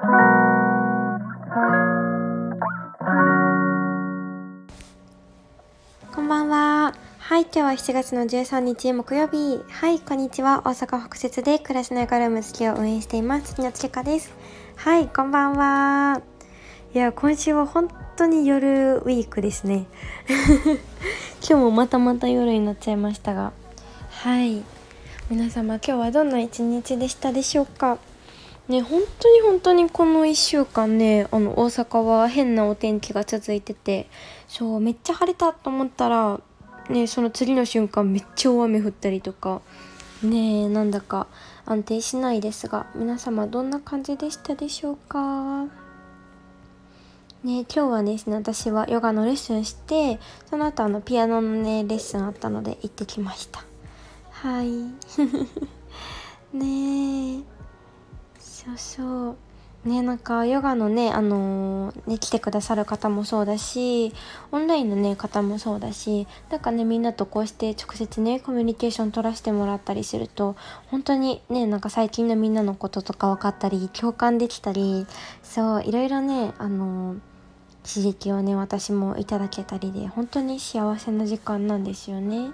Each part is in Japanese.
こんばんは。はい、今日は7月の13日木曜日。はい、こんにちは。大阪北節で暮らしのヨガルーム好きを運営しています。月のつけかです。はい、こんばんは。いや、今週は本当に夜ウィークですね。今日もまたまた夜になっちゃいましたが。はい。皆様今日はどんな一日でしたでしょうか？ね本当に本当にこの1週間ねあの大阪は変なお天気が続いててそうめっちゃ晴れたと思ったらねその次の瞬間めっちゃ大雨降ったりとかねなんだか安定しないですが皆様どんな感じでしたでしょうか？ね、今日はですね私はヨガのレッスンしてその後あのピアノのねレッスンあったので行ってきました。はい。ね。えそうそうねなんかヨガのねあのー、ね来てくださる方もそうだしオンラインのね方もそうだしなんかねみんなとこうして直接ねコミュニケーション取らせてもらったりすると本当にねなんか最近のみんなのこととか分かったり共感できたりそういろいろねあのー刺激をね私もいただけたりで本当に幸せな時間なんですよね。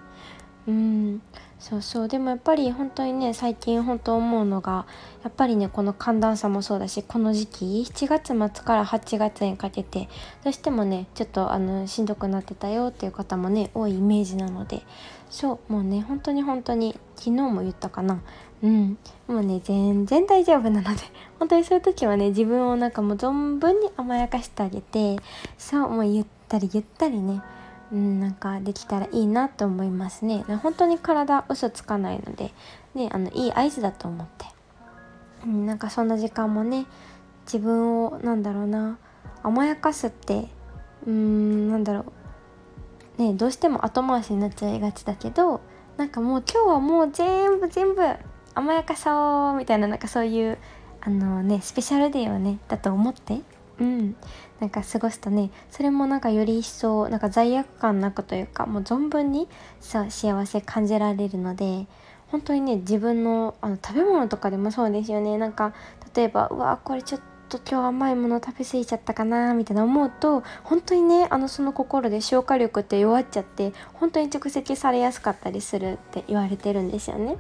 うんそうそう。でもやっぱり本当にね最近本当思うのがやっぱりねこの寒暖差もそうだしこの時期7月末から8月にかけてどうしてもねちょっとあのしんどくなってたよっていう方もね多いイメージなのでそうもうね本当に本当に昨日も言ったかな。うん。もうね全然大丈夫なので 本当にそういう時はね自分をなんかもう存分に甘やかしてあげてそうもうゆったりゆったりねうん、なんかできたらいいなと思いますね。本当に体嘘つかないので、ね、あのいい合図だと思って、うん、なんかそんな時間もね自分をなんだろうな甘やかすってうんなんだろう。ねどうしても後回しになっちゃいがちだけどなんかもう今日はもう全部全部甘やかそうみたいななんかそういうあのねスペシャルデーをねだと思って。うん。なんか過ごすとね。それもなんかより一層なんか罪悪感なくというかもう存分にさ幸せ感じられるので本当にね自分のあの食べ物とかでもそうですよね。なんか例えばうわこれちょっと今日甘いもの食べ過ぎちゃったかなみたいな思うと本当にねあのその心で消化力って弱っちゃって本当に蓄積されやすかったりするって言われてるんですよね。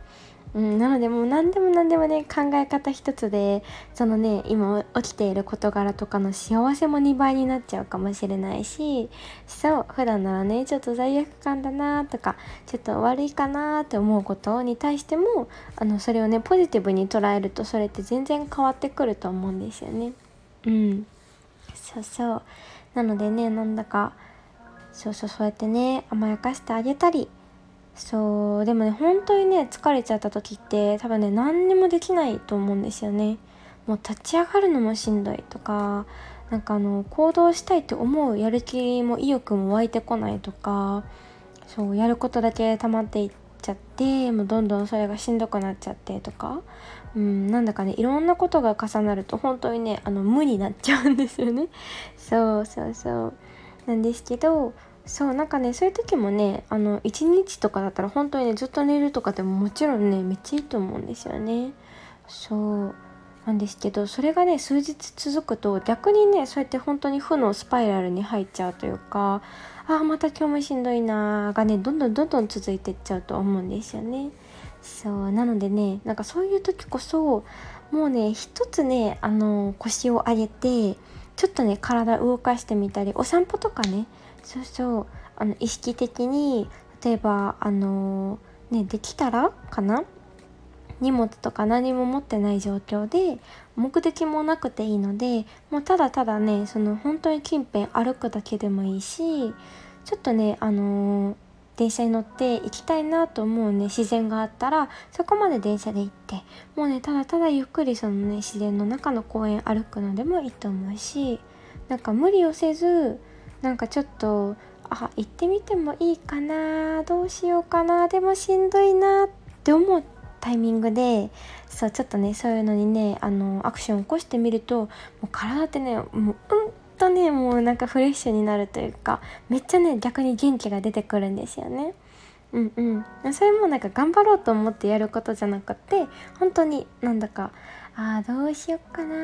うん、なのでもう何でも何でもね考え方一つでそのね今起きている事柄とかの幸せも2倍になっちゃうかもしれないしそう普段ならねちょっと罪悪感だなとかちょっと悪いかなって思うことに対してもあのそれをねポジティブに捉えるとそれって全然変わってくると思うんですよね。うんそうそうなのでねなんだかそうそうそうやってね甘やかしてあげたりそうでもね本当にね疲れちゃった時って多分ね何にもできないと思うんですよね。もう立ち上がるのもしんどいとかなんかあの行動したいって思うやる気も意欲も湧いてこないとかそうやることだけ溜まっていっちゃってもうどんどんそれがしんどくなっちゃってとかうんなんだかねいろんなことが重なると本当にねあの無になっちゃうんですよね。そうそうそう。なんですけどそうなんかねそういう時もねあの1日とかだったら本当にねずっと寝るとかでももちろんねめっちゃいいと思うんですよね。そうなんですけどそれがね数日続くと逆にねそうやって本当に負のスパイラルに入っちゃうというかああまた今日もしんどいなーがねどんどんどんどん続いてっちゃうと思うんですよね。そうなのでねなんかそういう時こそもうね一つねあの腰を上げてちょっとね体動かしてみたりお散歩とかねそうそう。あの意識的に例えばあのねできたらかな？荷物とか何も持ってない状況で目的もなくていいのでもうただただねその本当に近辺歩くだけでもいいしちょっとねあの、電車に乗って行きたいなと思うね自然があったらそこまで電車で行ってもうねただただゆっくりそのね自然の中の公園歩くのでもいいと思うしなんか無理をせずなんかちょっとあ行ってみてもいいかなどうしようかなでもしんどいなって思うタイミングでそうちょっとねそういうのにねあのアクション起こしてみるともう体ってねもううんとねもうなんかフレッシュになるというかめっちゃね逆に元気が出てくるんですよね。うんうんそれもなんか頑張ろうと思ってやることじゃなくて本当になんだかああどうしよっかな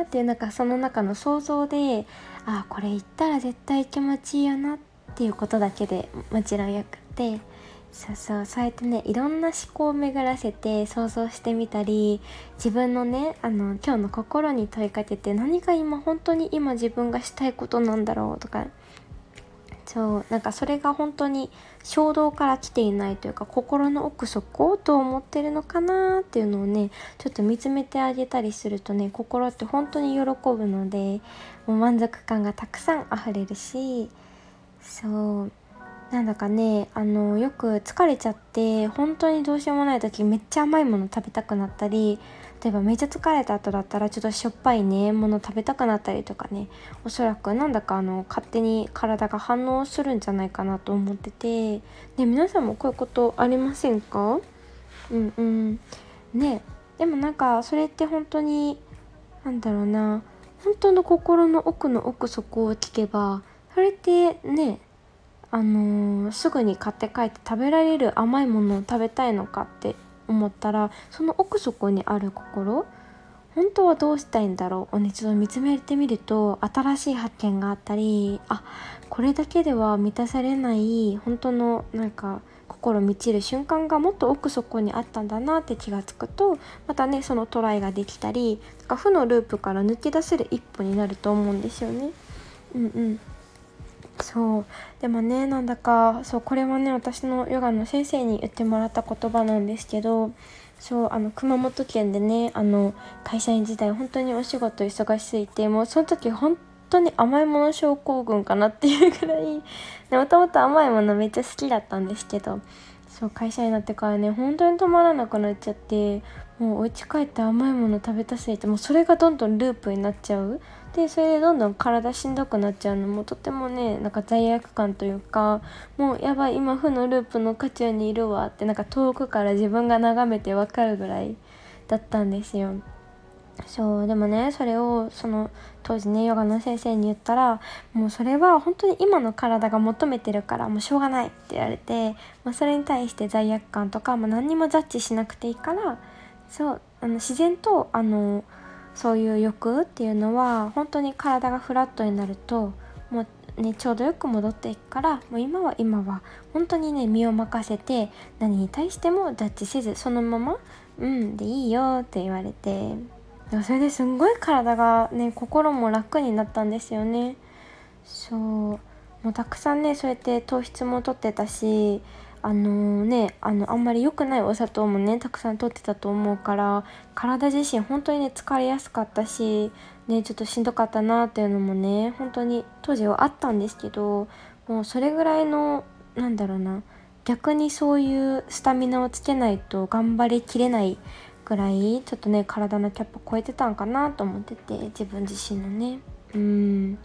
ーっていうなんかその中の想像であこれ言ったら絶対気持ちいいよなっていうことだけでもちろんよくて。そうそうそうやってねいろんな思考を巡らせて想像してみたり自分のねあの今日の心に問いかけて何が今本当に今自分がしたいことなんだろうとかそうなんかそれが本当に衝動から来ていないというか心の奥底どう思ってるのかなっていうのをねちょっと見つめてあげたりするとね心って本当に喜ぶのでもう満足感がたくさんあふれるしそうなんだかねあのよく疲れちゃって本当にどうしようもない時めっちゃ甘いもの食べたくなったり例えばめっちゃ疲れた後だったらちょっとしょっぱいねもの食べたくなったりとかね。おそらくなんだかあの勝手に体が反応するんじゃないかなと思ってて。ね皆さんもこういうことありませんか？うんうん。ねでもなんかそれって本当になんだろうな。本当の心の奥の奥底を聞けばそれってねあのー、すぐに買って帰って食べられる甘いものを食べたいのかって思ったらその奥底にある心本当はどうしたいんだろうをね一度見つめてみると新しい発見があったりあこれだけでは満たされない本当のなんか心満ちる瞬間がもっと奥底にあったんだなって気がつくとまたねそのトライができたりなんか負のループから抜け出せる一歩になると思うんですよね。うんうんそう。でもねなんだかそうこれはね私のヨガの先生に言ってもらった言葉なんですけどそうあの熊本県でねあの会社員時代本当にお仕事忙しすぎてもうその時本当に甘いもの症候群かなっていうぐらい もともと甘いものめっちゃ好きだったんですけどそう会社になってからね本当に止まらなくなっちゃってもうお家帰って甘いもの食べたすぎてもうそれがどんどんループになっちゃうでそれでどんどん体しんどくなっちゃうのもとてもねなんか罪悪感というかもうやばい今負のループの渦中にいるわってなんか遠くから自分が眺めてわかるぐらいだったんですよ。そうでもねそれをその当時ねヨガの先生に言ったらもうそれは本当に今の体が求めてるからもうしょうがないって言われて、まあ、それに対して罪悪感とか、まあ、何にもジャッジしなくていいからそうあの自然とあのそういう欲っていうのは本当に体がフラットになるともうねちょうどよく戻っていくからもう今は今は本当にね身を任せて何に対してもジャッジせずそのまま「うん」でいいよって言われて。それですんごい体がね心も楽になったんですよね。そう。もうたくさんねそうやって糖質もとってたしあのー、ねあのあんまり良くないお砂糖もねたくさん取ってたと思うから体自身本当にね疲れやすかったしねちょっとしんどかったなっていうのもね本当に当時はあったんですけどもうそれぐらいのなんだろうな逆にそういうスタミナをつけないと頑張りきれないぐらいちょっとね体のキャップ超えてたんかなと思ってて自分自身のね。うん。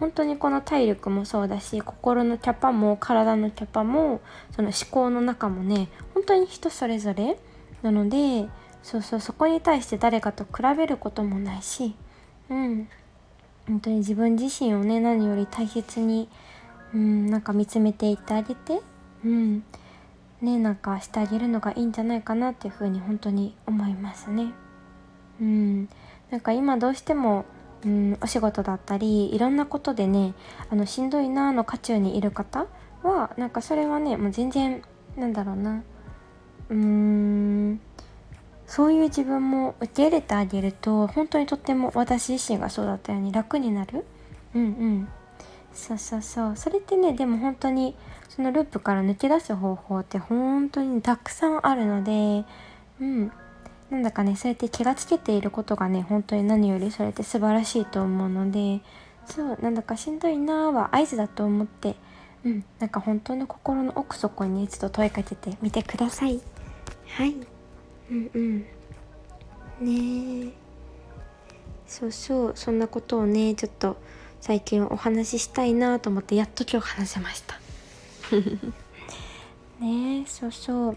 本当にこの体力もそうだし心のキャパも体のキャパもその思考の中もね本当に人それぞれ。なのでそうそうそこに対して誰かと比べることもないしうん。本当に自分自身をね何より大切にうんなんか見つめていってあげてうん。ねなんかしてあげるのがいいんじゃないかなっていうふうに本当に思いますね。うん。なんか今どうしてもうん、お仕事だったりいろんなことでねあのしんどいなの渦中にいる方はなんかそれはねもう全然なんだろうな。うーん。そういう自分も受け入れてあげると本当にとっても私自身がそうだったように楽になる。うんうん。そうそうそう。それってねでも本当にそのループから抜け出す方法って本当にたくさんあるのでうん。なんだかねそうやって気がつけていることがね本当に何よりそれって素晴らしいと思うのでそうなんだかしんどいなーは合図だと思ってうん。なんか本当の心の奥底に一度問いかけてみてください。はい。うんうん。ねそうそう。そんなことをねちょっと最近お話ししたいなと思ってやっと今日話せました ねえそうそう。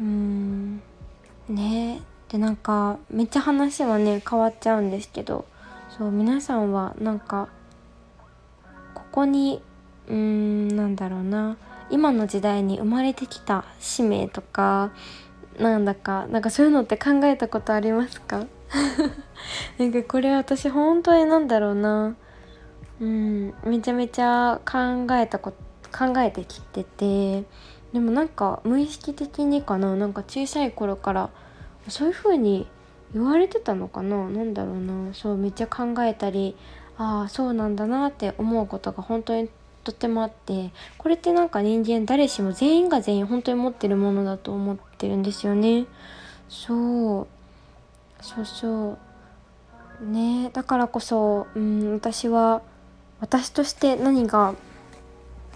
うん。ねでなんかめっちゃ話はね変わっちゃうんですけど。そう皆さんはなんかここにうんなんだろうな。今の時代に生まれてきた使命とかなんだかなんかそういうのって考えたことありますか？なんかこれ私本当になんだろうな。うんめちゃめちゃ考えたこ考えてきててでもなんか無意識的にかななんか小さい頃からそういう風に言われてたのかな何だろうなそうめっちゃ考えたりああそうなんだなって思うことが本当にとてもあってこれってなんか人間誰しも全員が全員本当に持ってるものだと思ってるんですよね。そう。そうそう。ね。だからこそ、うん、私は私として何が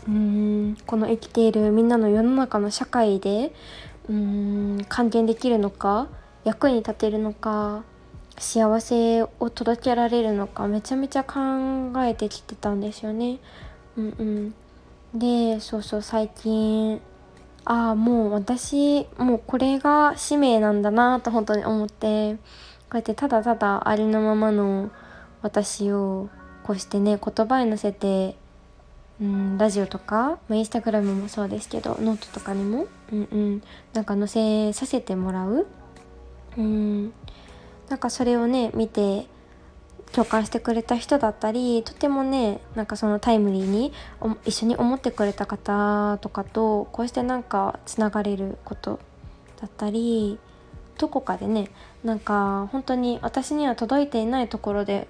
うーんこの生きているみんなの世の中の社会でうーん還元できるのか役に立てるのか幸せを届けられるのかめちゃめちゃ考えてきてたんですよね。うんうん、でそうそう最近ああもう私もうこれが使命なんだなと本当に思ってこうやってただただありのままの私をこうしてね言葉に乗せて、うん、ラジオとか、まあ、インスタグラムもそうですけどノートとかにも、うんうん、なんか載せさせてもらう、うん、なんかそれをね見て共感してくれた人だったりとてもねなんかそのタイムリーに一緒に思ってくれた方とかとこうしてなんかつながれることだったりどこかでねなんか本当に私には届いていないところで、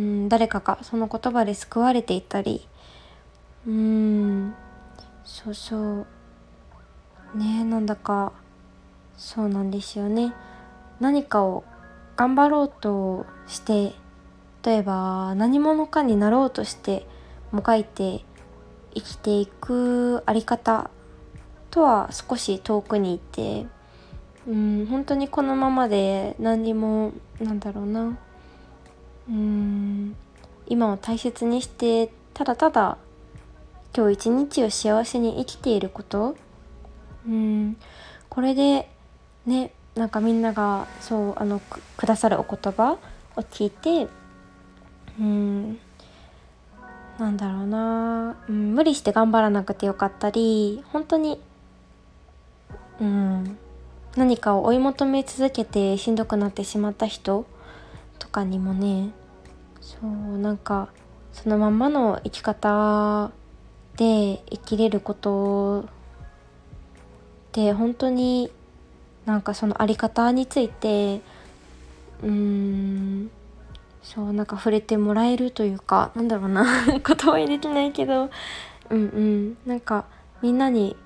うん、誰かがその言葉で救われていたり。うんそうそう。ねなんだか。そうなんですよね。何かを頑張ろうとして例えば何者かになろうとしてもがいて生きていくあり方とは少し遠くにいてうん本当にこのままで何にもなんだろうな。うん。今を大切にしてただただ今日一日を幸せに生きていること。うん。これでねなんかみんながそうあのくださるお言葉を聞いてうん。なんだろうな、うん、無理して頑張らなくてよかったり本当にうん。何かを追い求め続けてしんどくなってしまった人とかにもねそうなんかそのままの生き方で生きれることって本当になんかその在り方についてうーんそうなんか触れてもらえるというかなんだろうな 言葉にできないけどうんうんなんかみんなに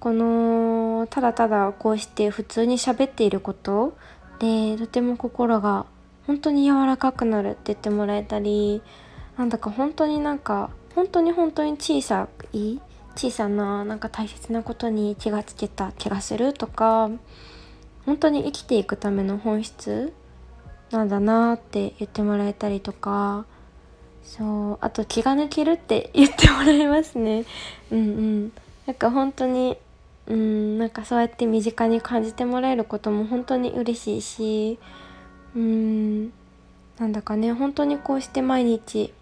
このただただこうして普通に喋っていることでとても心が本当に柔らかくなるって言ってもらえたりなんだか本当になんか本当に本当に小さい小さななんか大切なことに気がつけた気がするとか本当に生きていくための本質なんだなって言ってもらえたりとかそうあと気が抜けるって言ってもらえますね。うんうん。なんか本当にうんなんかそうやって身近に感じてもらえることも本当に嬉しいしうん。なんだかね本当にこうして毎日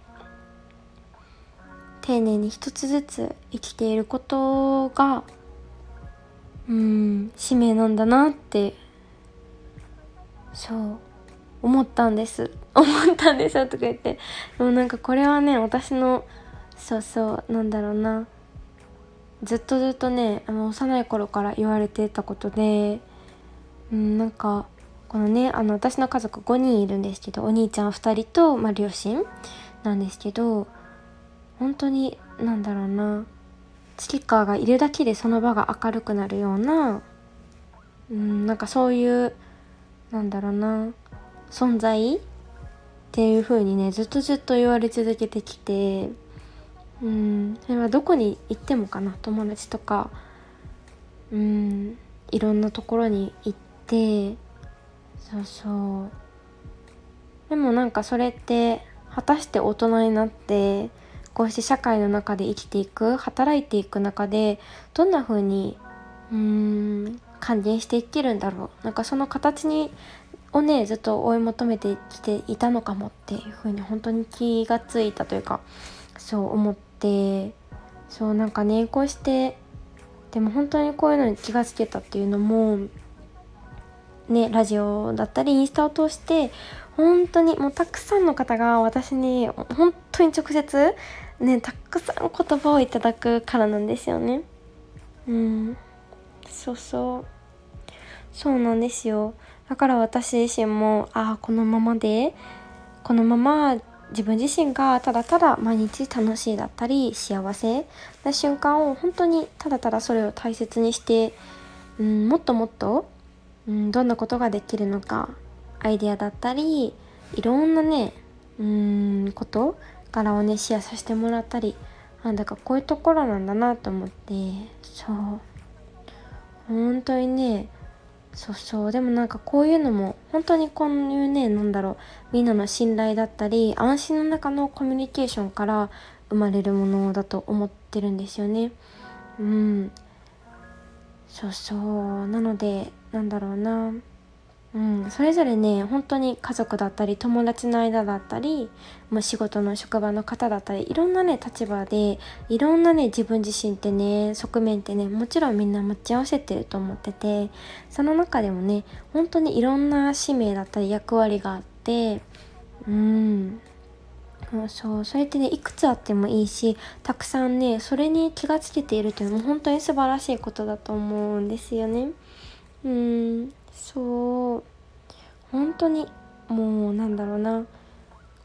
丁寧に一つずつ生きていることがうん使命なんだなってそう思ったんです。思ったんですよとか言って。でもなんかこれはね私のそうそうなんだろうな。ずっとずっとねあの幼い頃から言われてたことでうんなんかこのねあの私の家族5人いるんですけどお兄ちゃん2人と、まあ、両親なんですけど本当になんだろうなスキッカーがいるだけでその場が明るくなるようなうんなんかそういうなんだろうな存在っていう風にねずっとずっと言われ続けてきてうんそれはどこに行ってもかな友達とかうんいろんなところに行ってそうそう。でもなんかそれって果たして大人になってこうして社会の中で生きていく働いていく中でどんな風にうーん還元していけるんだろう。なんかその形にをねずっと追い求めてきていたのかもっていうふうに本当に気がついたというかそう思って。そうなんかねこうしてでも本当にこういうのに気がつけたっていうのもねラジオだったりインスタを通して本当にもうたくさんの方が私に本当に直接ねたくさん言葉をいただくからなんですよね。うん。そうそう。そうなんですよ。だから私自身もああこのままでこのまま自分自身がただただ毎日楽しいだったり幸せな瞬間を本当にただただそれを大切にして、うん、もっともっと、うん、どんなことができるのかアイデアだったりいろんなねうんこと柄をねシェアさせてもらったりなんだかこういうところなんだなと思ってそう。本当にねそうそう。でもなんかこういうのも本当にこういうねなんだろうみんなの信頼だったり安心の中のコミュニケーションから生まれるものだと思ってるんですよね。うん。そうそう。なのでなんだろうな。うん、それぞれね本当に家族だったり友達の間だったりもう仕事の職場の方だったりいろんなね立場でいろんなね自分自身ってね側面ってねもちろんみんな持ち合わせてると思っててその中でもね本当にいろんな使命だったり役割があってうん。そうそれってねいくつあってもいいしたくさんねそれに気がつけているというのも本当に素晴らしいことだと思うんですよね。うんそう。本当にもうなんだろうな。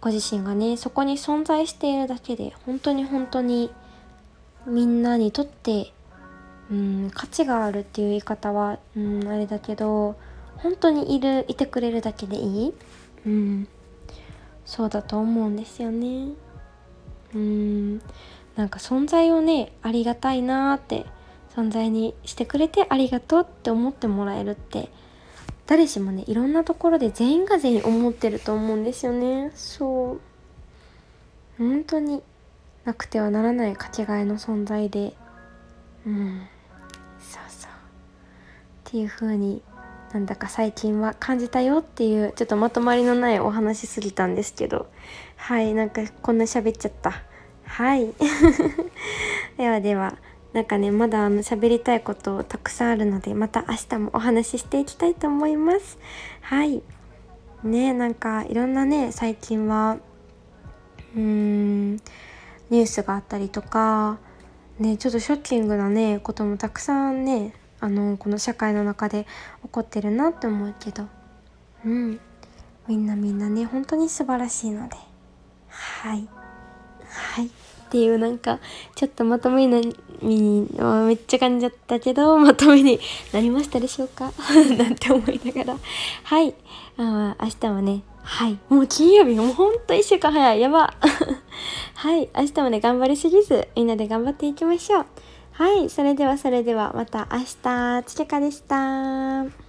ご自身がねそこに存在しているだけで本当に本当にみんなにとってうん価値があるっていう言い方はうんあれだけど本当にいるいてくれるだけでいい。うん。そうだと思うんですよね。うん。なんか存在をねありがたいなーって存在にしてくれてありがとうって思ってもらえるって誰しもねいろんなところで全員が全員思ってると思うんですよね。そう。本当になくてはならないかけがえの存在で。うん。そうそう。っていう風になんだか最近は感じたよっていうちょっとまとまりのないお話すぎたんですけど。はいなんかこんな喋っちゃった。はい。ではでは。なんかねまだあの喋りたいことたくさんあるのでまた明日もお話ししていきたいと思います。はい。ねなんかいろんなね最近はうーんニュースがあったりとかねちょっとショッキングなねこともたくさんねあのこの社会の中で起こってるなって思うけど。うん。みんなみんなね本当に素晴らしいので。はい。はい。っていうなんかちょっとまとめにめっちゃ感じちゃったけど まとめになりましたでしょうか？なんて思いながら。はい。あ明日はねはい。もう金曜日もうほんと1週間早い。やば。はい。明日もね頑張りすぎずみんなで頑張っていきましょう。はい。それではそれではまた明日。つけかでした。